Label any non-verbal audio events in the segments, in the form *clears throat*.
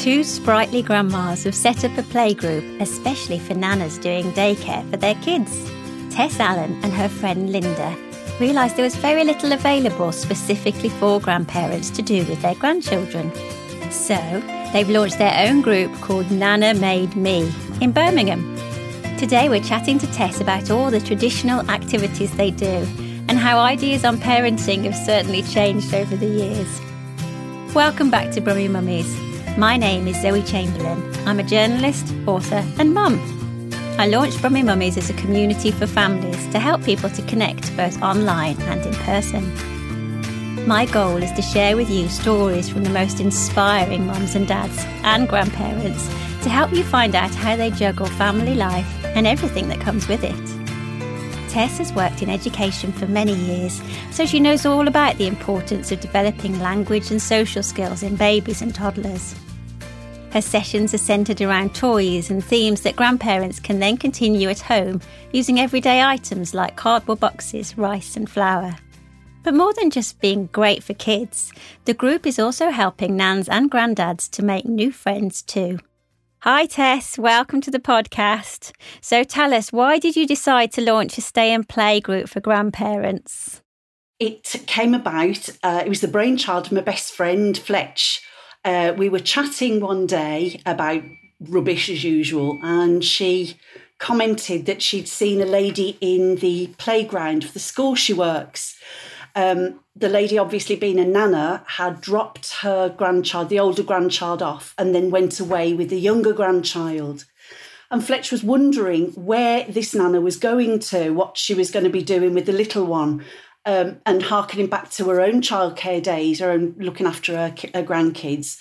Two sprightly grandmas have set up a playgroup especially for nanas doing daycare for their kids. Tess Allen and her friend Linda realised there was very little available specifically for grandparents to do with their grandchildren. So they've launched their own group called Nana Made Me in Birmingham. Today we're chatting to Tess about all the traditional activities they do and how ideas on parenting have certainly changed over the years. Welcome back to Brummie Mummies. My name is Zoe Chamberlain. I'm a journalist, author, and mum. I launched Brummie Mummies as a community for families to help people to connect both online and in person. My goal is to share with you stories from the most inspiring mums and dads and grandparents to help you find out how they juggle family life and everything that comes with it. Tess has worked in education for many years, so she knows all about the importance of developing language and social skills in babies and toddlers. Her sessions are centred around toys and themes that grandparents can then continue at home using everyday items like cardboard boxes, rice, and flour. But more than just being great for kids, the group is also helping nans and granddads to make new friends too. Hi, Tess. Welcome to the podcast. So tell us, why did you decide to launch a stay and play group for grandparents? It came about, uh, it was the brainchild of my best friend, Fletch. Uh, we were chatting one day about rubbish as usual, and she commented that she'd seen a lady in the playground of the school she works. Um, the lady, obviously being a nana, had dropped her grandchild, the older grandchild, off and then went away with the younger grandchild. And Fletch was wondering where this nana was going to, what she was going to be doing with the little one, um, and harkening back to her own childcare days, her own looking after her, her grandkids.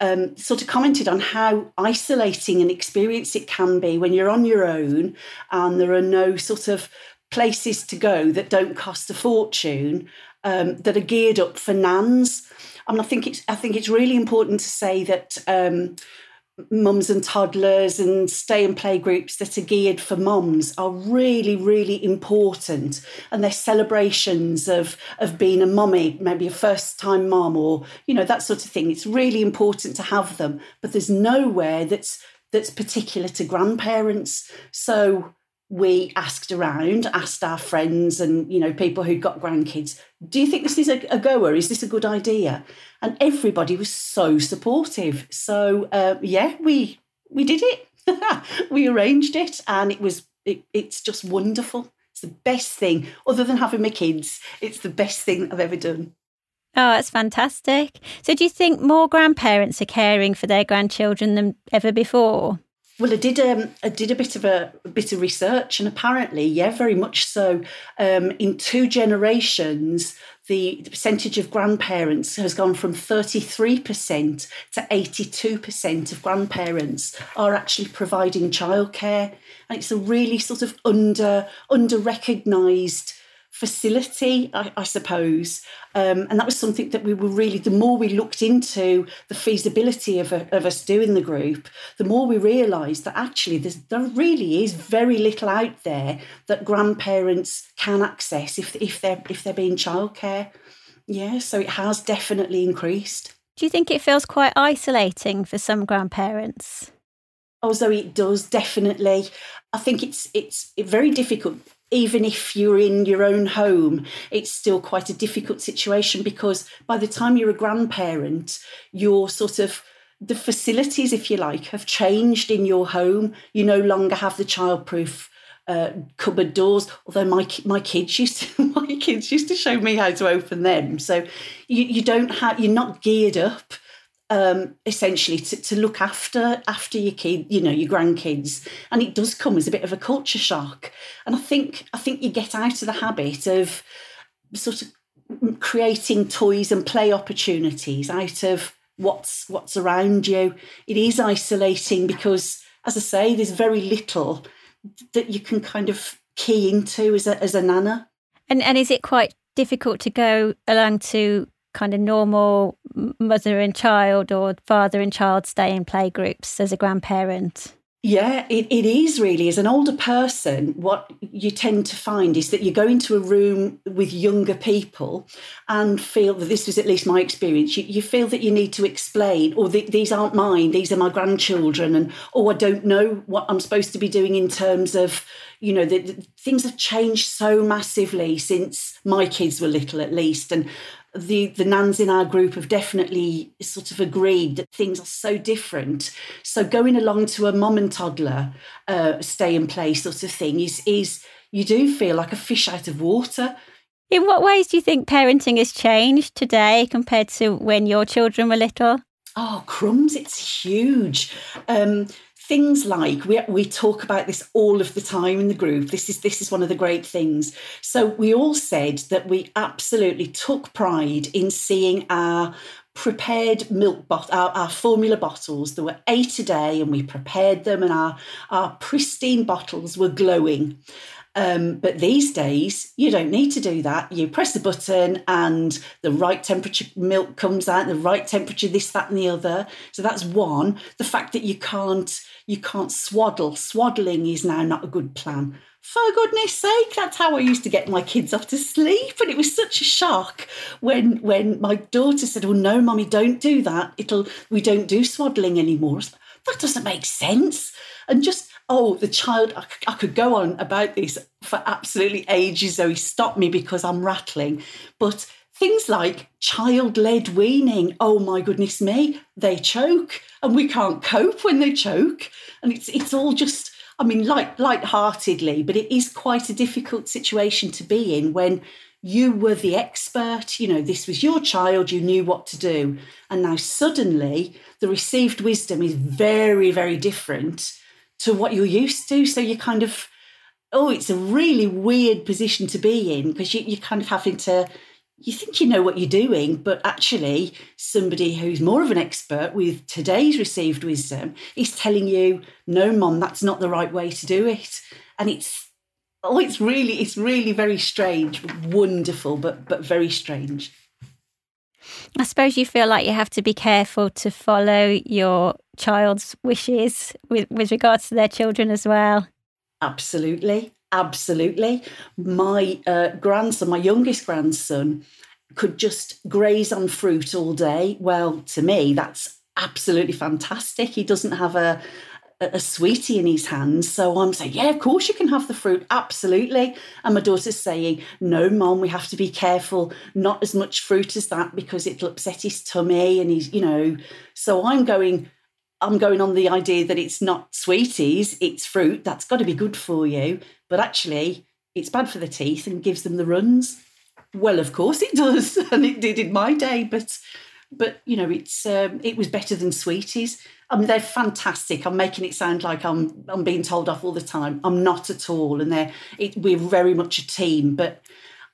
Um, sort of commented on how isolating an experience it can be when you're on your own and there are no sort of places to go that don't cost a fortune um, that are geared up for nans. And I think it's I think it's really important to say that um, mums and toddlers and stay and play groups that are geared for mums are really really important. And they're celebrations of of being a mummy maybe a first time mum or you know that sort of thing. It's really important to have them but there's nowhere that's that's particular to grandparents. So we asked around, asked our friends and you know people who'd got grandkids, do you think this is a, a goer? Is this a good idea? And everybody was so supportive. So uh, yeah, we we did it. *laughs* we arranged it, and it was it, it's just wonderful. It's the best thing, other than having my kids. It's the best thing I've ever done. Oh, that's fantastic. So, do you think more grandparents are caring for their grandchildren than ever before? Well, I did. Um, I did a bit of a, a, bit of research, and apparently, yeah, very much so. Um, in two generations, the, the, percentage of grandparents has gone from thirty three percent to eighty two percent of grandparents are actually providing childcare, and it's a really sort of under under recognised facility, I, I suppose. Um, and that was something that we were really, the more we looked into the feasibility of, a, of us doing the group, the more we realised that actually there really is very little out there that grandparents can access if, if, they're, if they're being childcare. Yeah, so it has definitely increased. Do you think it feels quite isolating for some grandparents? Although it does definitely. I think it's it's very difficult even if you're in your own home, it's still quite a difficult situation because by the time you're a grandparent, you're sort of the facilities, if you like, have changed in your home. You no longer have the childproof uh, cupboard doors. Although my my kids used to *laughs* my kids used to show me how to open them. So you, you don't have you're not geared up um, essentially to, to look after after your kid, you know, your grandkids, and it does come as a bit of a culture shock. And I think I think you get out of the habit of sort of creating toys and play opportunities out of what's what's around you. It is isolating because, as I say, there's very little that you can kind of key into as a as a nana. And and is it quite difficult to go along to kind of normal mother and child or father and child stay in play groups as a grandparent? Yeah, it, it is really. As an older person, what you tend to find is that you go into a room with younger people and feel that this was at least my experience. You, you feel that you need to explain, oh, or the, these aren't mine, these are my grandchildren, and oh, I don't know what I'm supposed to be doing in terms of, you know, the, the, things have changed so massively since my kids were little, at least. And the the nans in our group have definitely sort of agreed that things are so different. So going along to a mom and toddler uh, stay in place sort of thing is is you do feel like a fish out of water. In what ways do you think parenting has changed today compared to when your children were little? Oh, crumbs! It's huge. Um, things like we, we talk about this all of the time in the group. This is this is one of the great things. So we all said that we absolutely took pride in seeing our prepared milk bot our, our formula bottles there were eight a day and we prepared them and our our pristine bottles were glowing um, but these days, you don't need to do that. You press a button and the right temperature milk comes out, the right temperature, this, that, and the other. So that's one. The fact that you can't you can't swaddle. Swaddling is now not a good plan. For goodness sake, that's how I used to get my kids off to sleep. And it was such a shock when when my daughter said, Oh no, mommy, don't do that. It'll we don't do swaddling anymore. That doesn't make sense. And just oh, the child, I, I, could go on about this for absolutely ages, though he stopped me because I'm rattling. But things like child led weaning, oh my goodness me, they choke and we can't cope when they choke. And it's, it's all just, I mean, light, light-heartedly, but it is quite a difficult situation to be in when you were the expert, you know, this was your child, you knew what to do. And now suddenly the received wisdom is very, very different to what you're used to. So you kind of, oh, it's a really weird position to be in because you, you're kind of having to, you think you know what you're doing, but actually, somebody who's more of an expert with today's received wisdom is telling you, no, mom, that's not the right way to do it. And it's, oh, it's really, it's really very strange, wonderful, but but very strange. I suppose you feel like you have to be careful to follow your child's wishes with, with regards to their children as well. Absolutely. Absolutely. My uh, grandson, my youngest grandson, could just graze on fruit all day. Well, to me, that's absolutely fantastic. He doesn't have a, a sweetie in his hands. So I'm saying, yeah, of course you can have the fruit, absolutely. And my daughter's saying, no, mom, we have to be careful, not as much fruit as that because it'll upset his tummy. And he's, you know, so I'm going, I'm going on the idea that it's not sweeties, it's fruit. That's got to be good for you. But actually, it's bad for the teeth and gives them the runs. Well, of course it does, *laughs* and it did in my day. But, but you know, it's um, it was better than sweeties. I mean, they're fantastic. I'm making it sound like I'm I'm being told off all the time. I'm not at all, and they're it, we're very much a team. But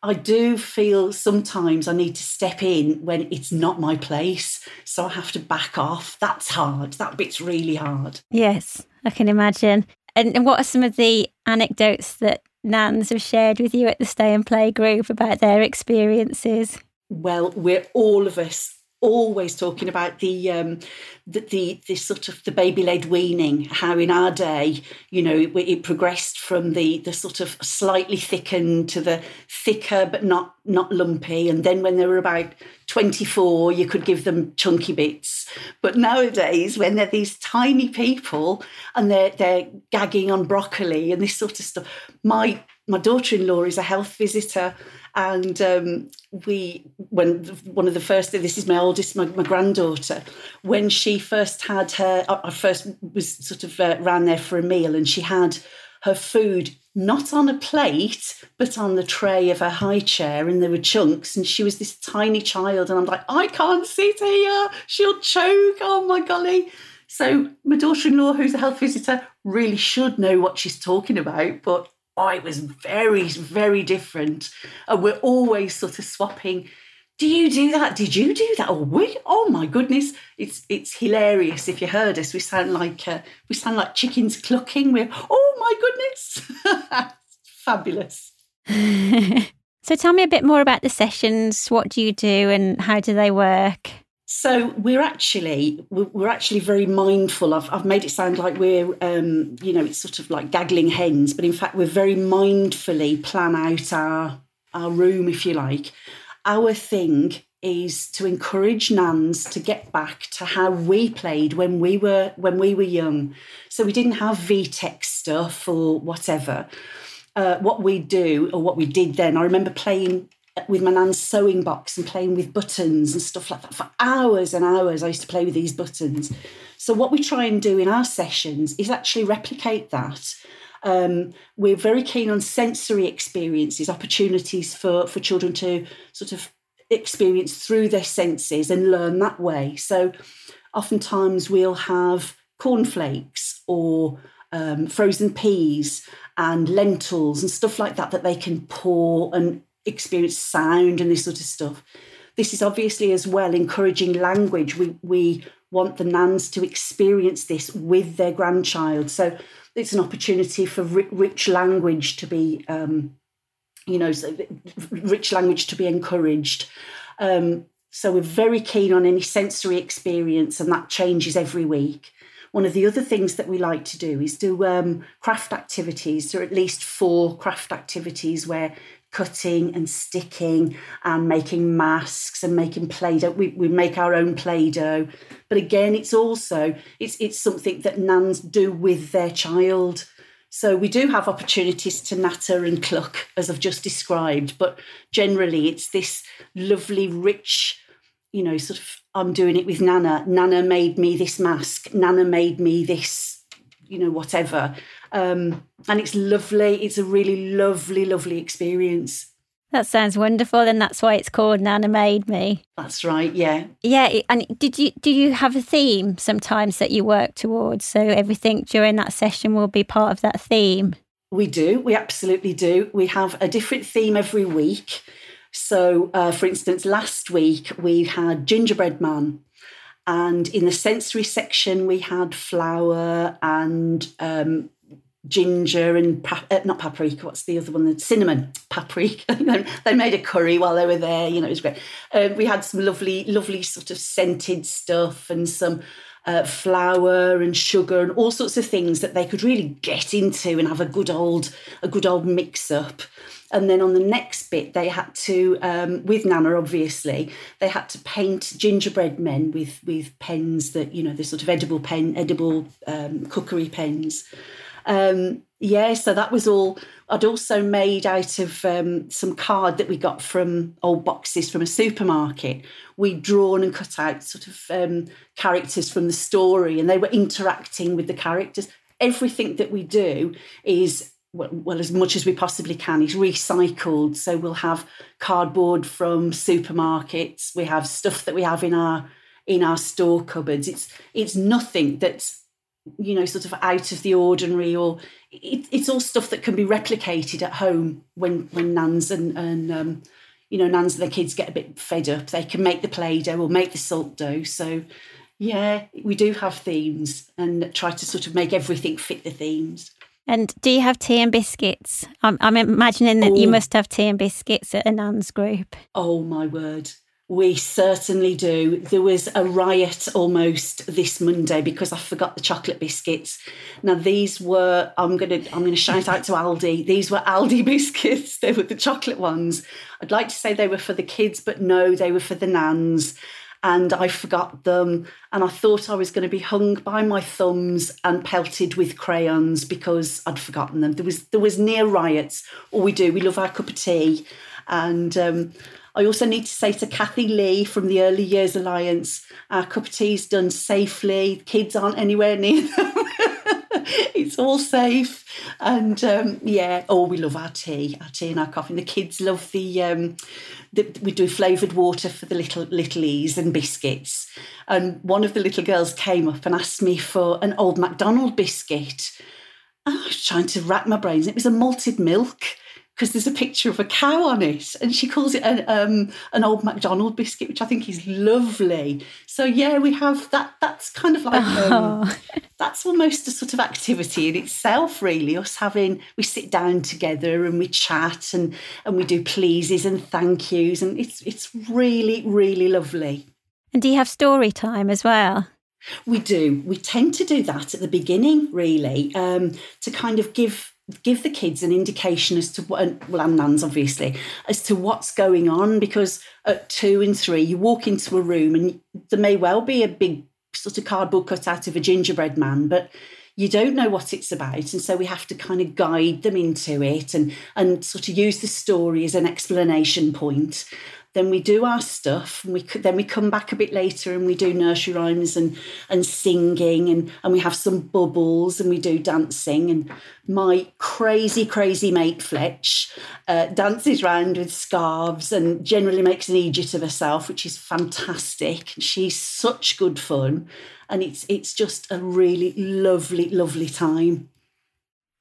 I do feel sometimes I need to step in when it's not my place. So I have to back off. That's hard. That bit's really hard. Yes, I can imagine. And, what are some of the anecdotes that Nans have shared with you at the Stay and Play group about their experiences? Well, we're all of us always talking about the um the the, the sort of the baby led weaning how in our day you know it, it, progressed from the the sort of slightly thickened to the thicker but not not lumpy. And then when they were about 24 you could give them chunky bits. But nowadays when they're these tiny people and they're they're gagging on broccoli and this sort of stuff my my daughter-in-law is a health visitor and um, we, when one of the first, this is my oldest, my, my granddaughter, when she first had her, I first was sort of uh, ran there for a meal, and she had her food not on a plate, but on the tray of her high chair, and there were chunks. And she was this tiny child, and I'm like, I can't sit here, she'll choke. Oh my golly. So, my daughter in law, who's a health visitor, really should know what she's talking about, but oh, it was very, very different. And we're always sort of swapping do you do that? Did you do that? Oh, we, oh my goodness, it's it's hilarious. If you heard us, we sound like uh, we sound like chickens clucking. We're oh my goodness, *laughs* fabulous. *laughs* so tell me a bit more about the sessions. What do you do, and how do they work? So we're actually we're actually very mindful. I've, I've made it sound like we're um, you know it's sort of like gaggling hens, but in fact we're very mindfully plan out our our room, if you like our thing is to encourage nans to get back to how we played when we were when we were young. So we didn't have VTech stuff or whatever. Uh, what we do or what we did then, I remember playing with my nan's sewing box and playing with buttons and stuff like that for hours and hours. I used to play with these buttons. So what we try and do in our sessions is actually replicate that um, we're very keen on sensory experiences, opportunities for, for children to sort of experience through their senses and learn that way. So oftentimes we'll have cornflakes or um, frozen peas and lentils and stuff like that that they can pour and experience sound and this sort of stuff. This is obviously as well encouraging language. We we want the nans to experience this with their grandchild. So it's an opportunity for rich language to be, um, you know, rich language to be encouraged. Um, so we're very keen on any sensory experience, and that changes every week. One of the other things that we like to do is do um, craft activities. There are at least four craft activities where cutting and sticking and making masks and making play-doh. We, we make our own play-doh. But again, it's also it's it's something that nans do with their child. So we do have opportunities to natter and cluck, as I've just described, but generally it's this lovely, rich, you know, sort of I'm doing it with Nana. Nana made me this mask. Nana made me this, you know, whatever. Um, and it's lovely. It's a really lovely, lovely experience. That sounds wonderful, and that's why it's called Nana Made Me. That's right. Yeah. Yeah. And did you do you have a theme sometimes that you work towards? So everything during that session will be part of that theme. We do. We absolutely do. We have a different theme every week. So, uh, for instance, last week we had Gingerbread Man, and in the sensory section we had flour and um, ginger and uh, not paprika. What's the other one? The cinnamon, paprika. *laughs* they made a curry while they were there. You know, it was great. Uh, we had some lovely, lovely sort of scented stuff and some uh, flour and sugar and all sorts of things that they could really get into and have a good old, a good old mix up. And then on the next bit, they had to, um, with Nana, obviously, they had to paint gingerbread men with with pens that you know, the sort of edible pen, edible um, cookery pens. Um, yeah, so that was all. I'd also made out of um, some card that we got from old boxes from a supermarket. We'd drawn and cut out sort of um, characters from the story, and they were interacting with the characters. Everything that we do is well, well, as much as we possibly can, is recycled. So we'll have cardboard from supermarkets. We have stuff that we have in our in our store cupboards. It's it's nothing that's you know, sort of out of the ordinary, or it, it's all stuff that can be replicated at home when when nans and and um, you know nans and their kids get a bit fed up. They can make the play dough or make the salt dough. So yeah, we do have themes and try to sort of make everything fit the themes. And do you have tea and biscuits? I'm, I'm imagining that oh. you must have tea and biscuits at a nan's group. Oh my word! We certainly do. There was a riot almost this Monday because I forgot the chocolate biscuits. Now these were I'm gonna I'm gonna shout out to Aldi. These were Aldi *laughs* biscuits. They were the chocolate ones. I'd like to say they were for the kids, but no, they were for the nans. And I forgot them, and I thought I was going to be hung by my thumbs and pelted with crayons because I'd forgotten them. There was there was near riots. All we do, we love our cup of tea, and um, I also need to say to Kathy Lee from the Early Years Alliance, our cup of tea's done safely. Kids aren't anywhere near *laughs* them. it's all safe. And um, yeah, oh, we love our tea, our tea and our coffee. And the kids love the, um, the we do flavoured water for the little littlies and biscuits. And one of the little girls came up and asked me for an old McDonald biscuit. I was trying to rack my brains. It was a malted milk because there's a picture of a cow on it, and she calls it an, um, an old McDonald biscuit, which I think is lovely. So yeah, we have that. That's kind of like um, oh. *laughs* that's almost a sort of activity in itself, really. Us having we sit down together and we chat and and we do pleases and thank yous, and it's it's really really lovely. And do you have story time as well? We do. We tend to do that at the beginning, really, um, to kind of give give the kids an indication as to what, well, and nuns obviously, as to what's going on. Because at two and three, you walk into a room and there may well be a big sort of cardboard cut out of a gingerbread man, but you don't know what it's about. And so we have to kind of guide them into it and, and sort of use the story as an explanation point then we do our stuff and we then we come back a bit later and we do nursery rhymes and and singing and and we have some bubbles and we do dancing. And my crazy crazy mate Fletch uh, dances around with scarves and generally makes an idiot of herself which is fantastic. She's such good fun. And it's it's just a really lovely lovely time.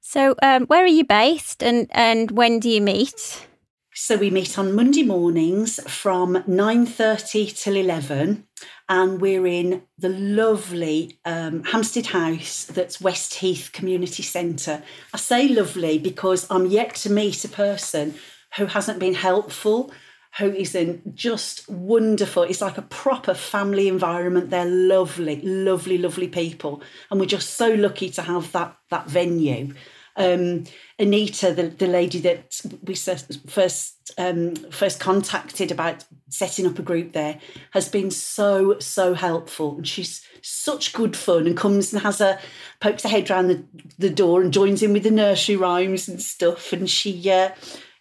So um, where are you based? And and when do you meet so we meet on Monday mornings from 9.30 till 11 and we're in the lovely um, Hampstead House that's West Heath Community Centre. I say lovely because I'm yet to meet a person who hasn't been helpful, who isn't just wonderful. It's like a proper family environment. They're lovely, lovely, lovely people. And we're just so lucky to have that, that venue um, Anita, the, the lady that we first um, first contacted about setting up a group there, has been so so helpful, and she's such good fun, and comes and has a pokes her head around the, the door and joins in with the nursery rhymes and stuff, and she. Uh,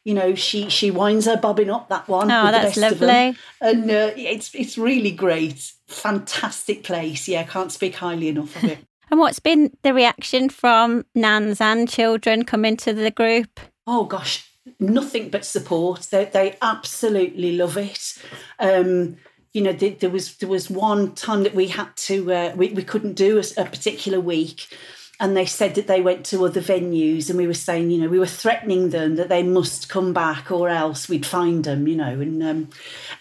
you know, she she winds her bobbing up that one. Oh, that's lovely. And uh, it's it's really great, fantastic place. Yeah, can't speak highly enough of it. And what's been the reaction from nans and children coming to the group? Oh gosh, nothing but support. They they absolutely love it. Um, you know, there, there, was there was one time that we had to uh, we we couldn't do a, a particular week, and they said that they went to other venues and we were saying you know we were threatening them that they must come back or else we'd find them you know and um,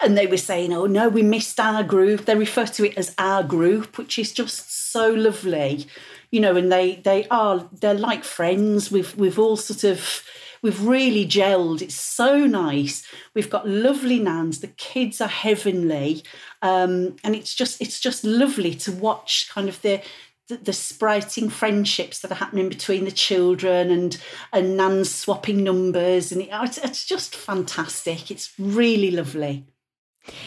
and they were saying oh no we missed our group they refer to it as our group which is just so lovely you know and they they are they're like friends. We've we've all sort of we've really gelled. It's so nice. We've got lovely nans. The kids are heavenly. Um, and it's just it's just lovely to watch kind of the the, the sprouting friendships that are happening between the children and and nans swapping numbers. And it, it's, it's just fantastic. It's really lovely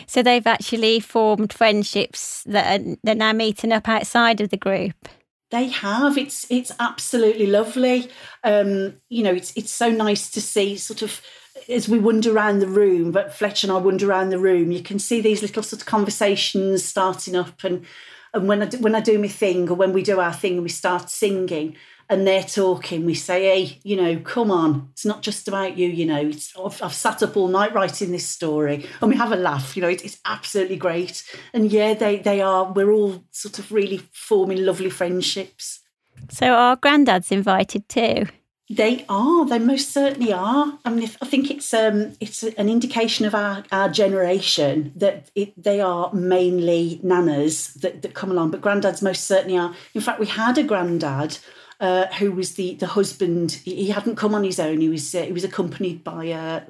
so they've actually formed friendships that are, they're now meeting up outside of the group. They have. It's it's absolutely lovely. Um you know it's it's so nice to see sort of as we wander around the room but fletch and i wander around the room you can see these little sort of conversations starting up. And and when I do, when I do my thing or when we do our thing and we start singing and they're talking, we say, "Hey, you know, come on! It's not just about you. You know, it's, I've, I've sat up all night writing this story, and we have a laugh. You know, it, it's absolutely great. And yeah, they they are. We're all sort of really forming lovely friendships. So our granddads invited too. They are. They most certainly are. I mean, I think it's um, it's an indication of our, our generation that it, they are mainly nanas that, that come along, but granddads most certainly are. In fact, we had a granddad uh, who was the the husband. He hadn't come on his own. He was uh, he was accompanied by a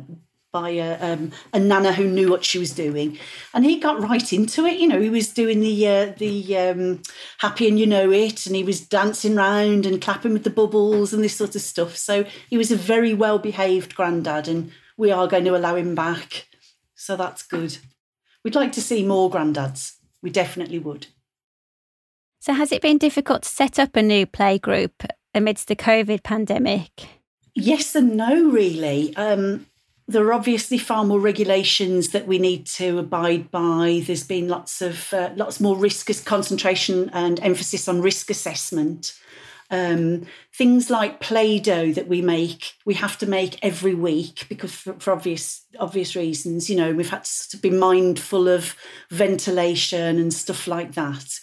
by a, um, a nana who knew what she was doing, and he got right into it. You know, he was doing the uh, the um, happy and you know it, and he was dancing round and clapping with the bubbles and this sort of stuff. So he was a very well behaved granddad, and we are going to allow him back. So that's good. We'd like to see more granddads. We definitely would. So has it been difficult to set up a new playgroup amidst the COVID pandemic? Yes and no, really. Um, there are obviously far more regulations that we need to abide by. There's been lots of uh, lots more risk concentration and emphasis on risk assessment. Um, things like Play-Doh that we make, we have to make every week because for, for obvious obvious reasons. You know, we've had to be mindful of ventilation and stuff like that.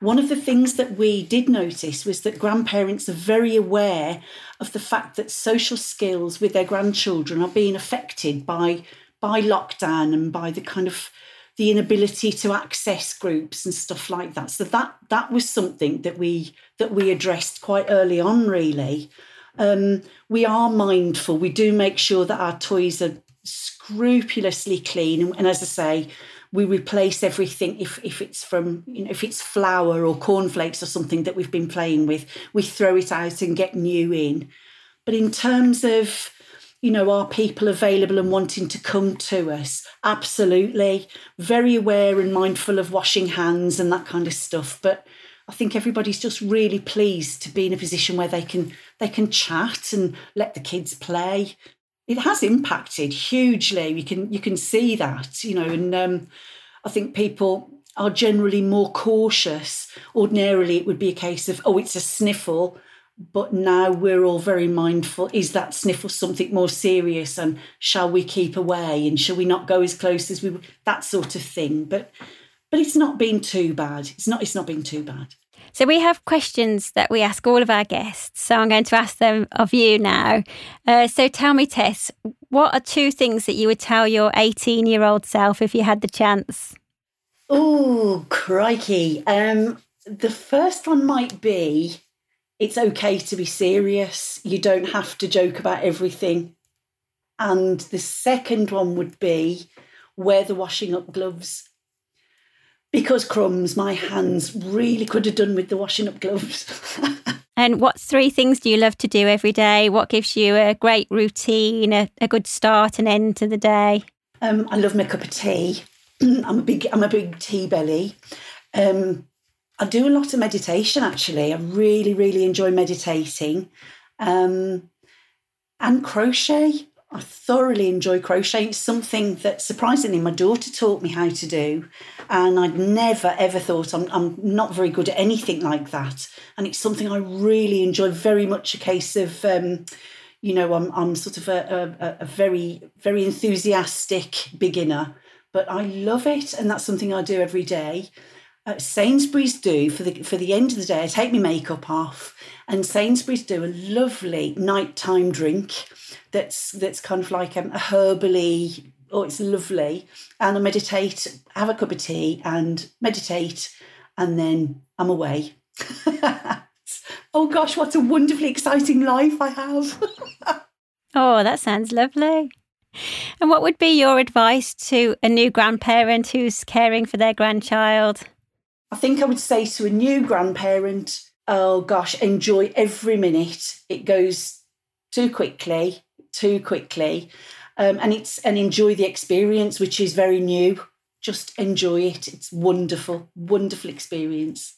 One of the things that we did notice was that grandparents are very aware of the fact that social skills with their grandchildren are being affected by by lockdown and by the kind of the inability to access groups and stuff like that. So that that was something that we that we addressed quite early on. Really, um, we are mindful. We do make sure that our toys are scrupulously clean, and, and as I say, we replace everything if, if it's from you know if it's flour or cornflakes or something that we've been playing with we throw it out and get new in. But in terms of you know are people available and wanting to come to us? Absolutely. Very aware and mindful of washing hands and that kind of stuff. But I think everybody's just really pleased to be in a position where they can they can chat and let the kids play it has impacted hugely. You can you can see that, you know, and um, I think people are generally more cautious. Ordinarily, it would be a case of oh, it's a sniffle, but now we're all very mindful. Is that sniffle something more serious, and shall we keep away, and shall we not go as close as we that sort of thing? But but it's not been too bad. It's not. It's not been too bad. So we have questions that we ask all of our guests. So I'm going to ask them of you now. Uh, so tell me, Tess, what are two things that you would tell your 18 year old self if you had the chance? Oh, crikey. Um, the first one might be it's okay to be serious. You don't have to joke about everything. And the second one would be wear the washing up gloves because crumbs, my hands really could have done with the washing up gloves. *laughs* and what three things do you love to do every day? What gives you a great routine, a, a good start and end to the day? Um, I love my cup of tea. *clears throat* I'm a big I'm a big tea belly. Um, I do a lot of meditation actually. I really, really enjoy meditating. Um, and crochet. I thoroughly enjoy crocheting. It's something that surprisingly my daughter taught me how to do. And I'd never ever thought I'm, I'm not very good at anything like that. And it's something I really enjoy, very much a case of, um, you know, I'm, I'm sort of a, a, a very, very enthusiastic beginner, but I love it. And that's something I do every day. Sainsbury's do for the for the end of the day. I take my makeup off, and Sainsbury's do a lovely nighttime drink that's that's kind of like um, a herbally. Oh, it's lovely, and I meditate, have a cup of tea, and meditate, and then I'm away. *laughs* oh gosh, what a wonderfully exciting life I have! *laughs* oh, that sounds lovely. And what would be your advice to a new grandparent who's caring for their grandchild? I think I would say to a new grandparent, oh gosh, enjoy every minute. It goes too quickly, too quickly. Um, and it's and enjoy the experience, which is very new. Just enjoy it. It's wonderful, wonderful experience.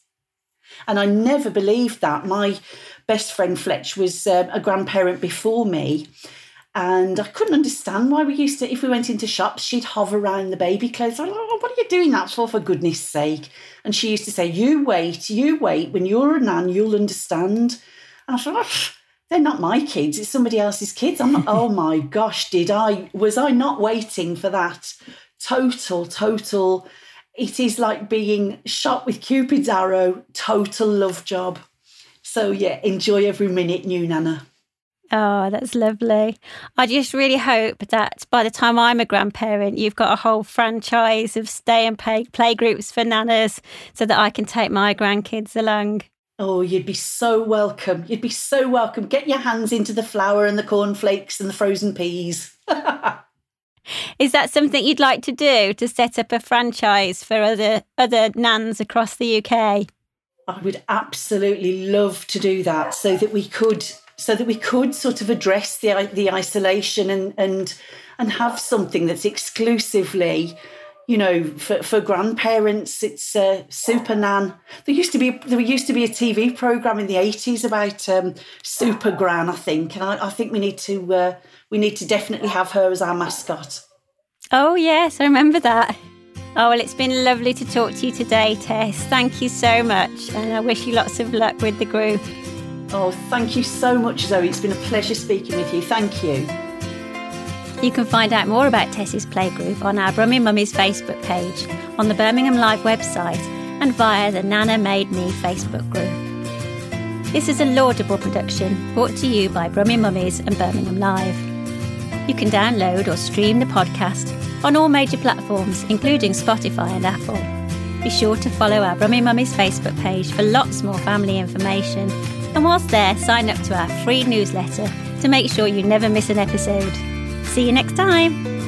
And I never believed that. My best friend Fletch was um, a grandparent before me. And I couldn't understand why we used to, if we went into shops, she'd hover around the baby clothes. I'm Like, oh, what are you doing that for, for goodness sake? And she used to say, You wait, you wait. When you're a nan, you'll understand. And I thought, oh, they're not my kids, it's somebody else's kids. I'm not, oh *laughs* my gosh, did I, was I not waiting for that total, total, it is like being shot with Cupid's arrow, total love job. So yeah, enjoy every minute, new Nana. Oh, that's lovely. I just really hope that by the time I'm a grandparent, you've got a whole franchise of stay and play, play groups for nanas so that I can take my grandkids along. Oh, you'd be so welcome. You'd be so welcome. Get your hands into the flour and the cornflakes and the frozen peas. *laughs* Is that something you'd like to do to set up a franchise for other other nans across the UK? I would absolutely love to do that so that we could so that we could sort of address the the isolation and and and have something that's exclusively you know for, for grandparents it's uh, super nan there used to be there used to be a tv program in the 80s about um, super gran i think and I, I, think we need to uh, we need to definitely have her as our mascot oh yes i remember that Oh, well, it's been lovely to talk to you today, Tess. Thank you so much. And I wish you lots of luck with the group. Oh, thank you so much, Zoe. It's been a pleasure speaking with you. Thank you. You can find out more about Tess's Playgroup on our Brummie Mummies Facebook page, on the Birmingham Live website, and via the Nana Made Me Facebook group. This is a laudable production brought to you by Brummie Mummies and Birmingham Live. You can download or stream the podcast on all major platforms, including Spotify and Apple. Be sure to follow our Brummie Mummies Facebook page for lots more family information. And whilst there, sign up to our free newsletter to make sure you never miss an episode. See you next time.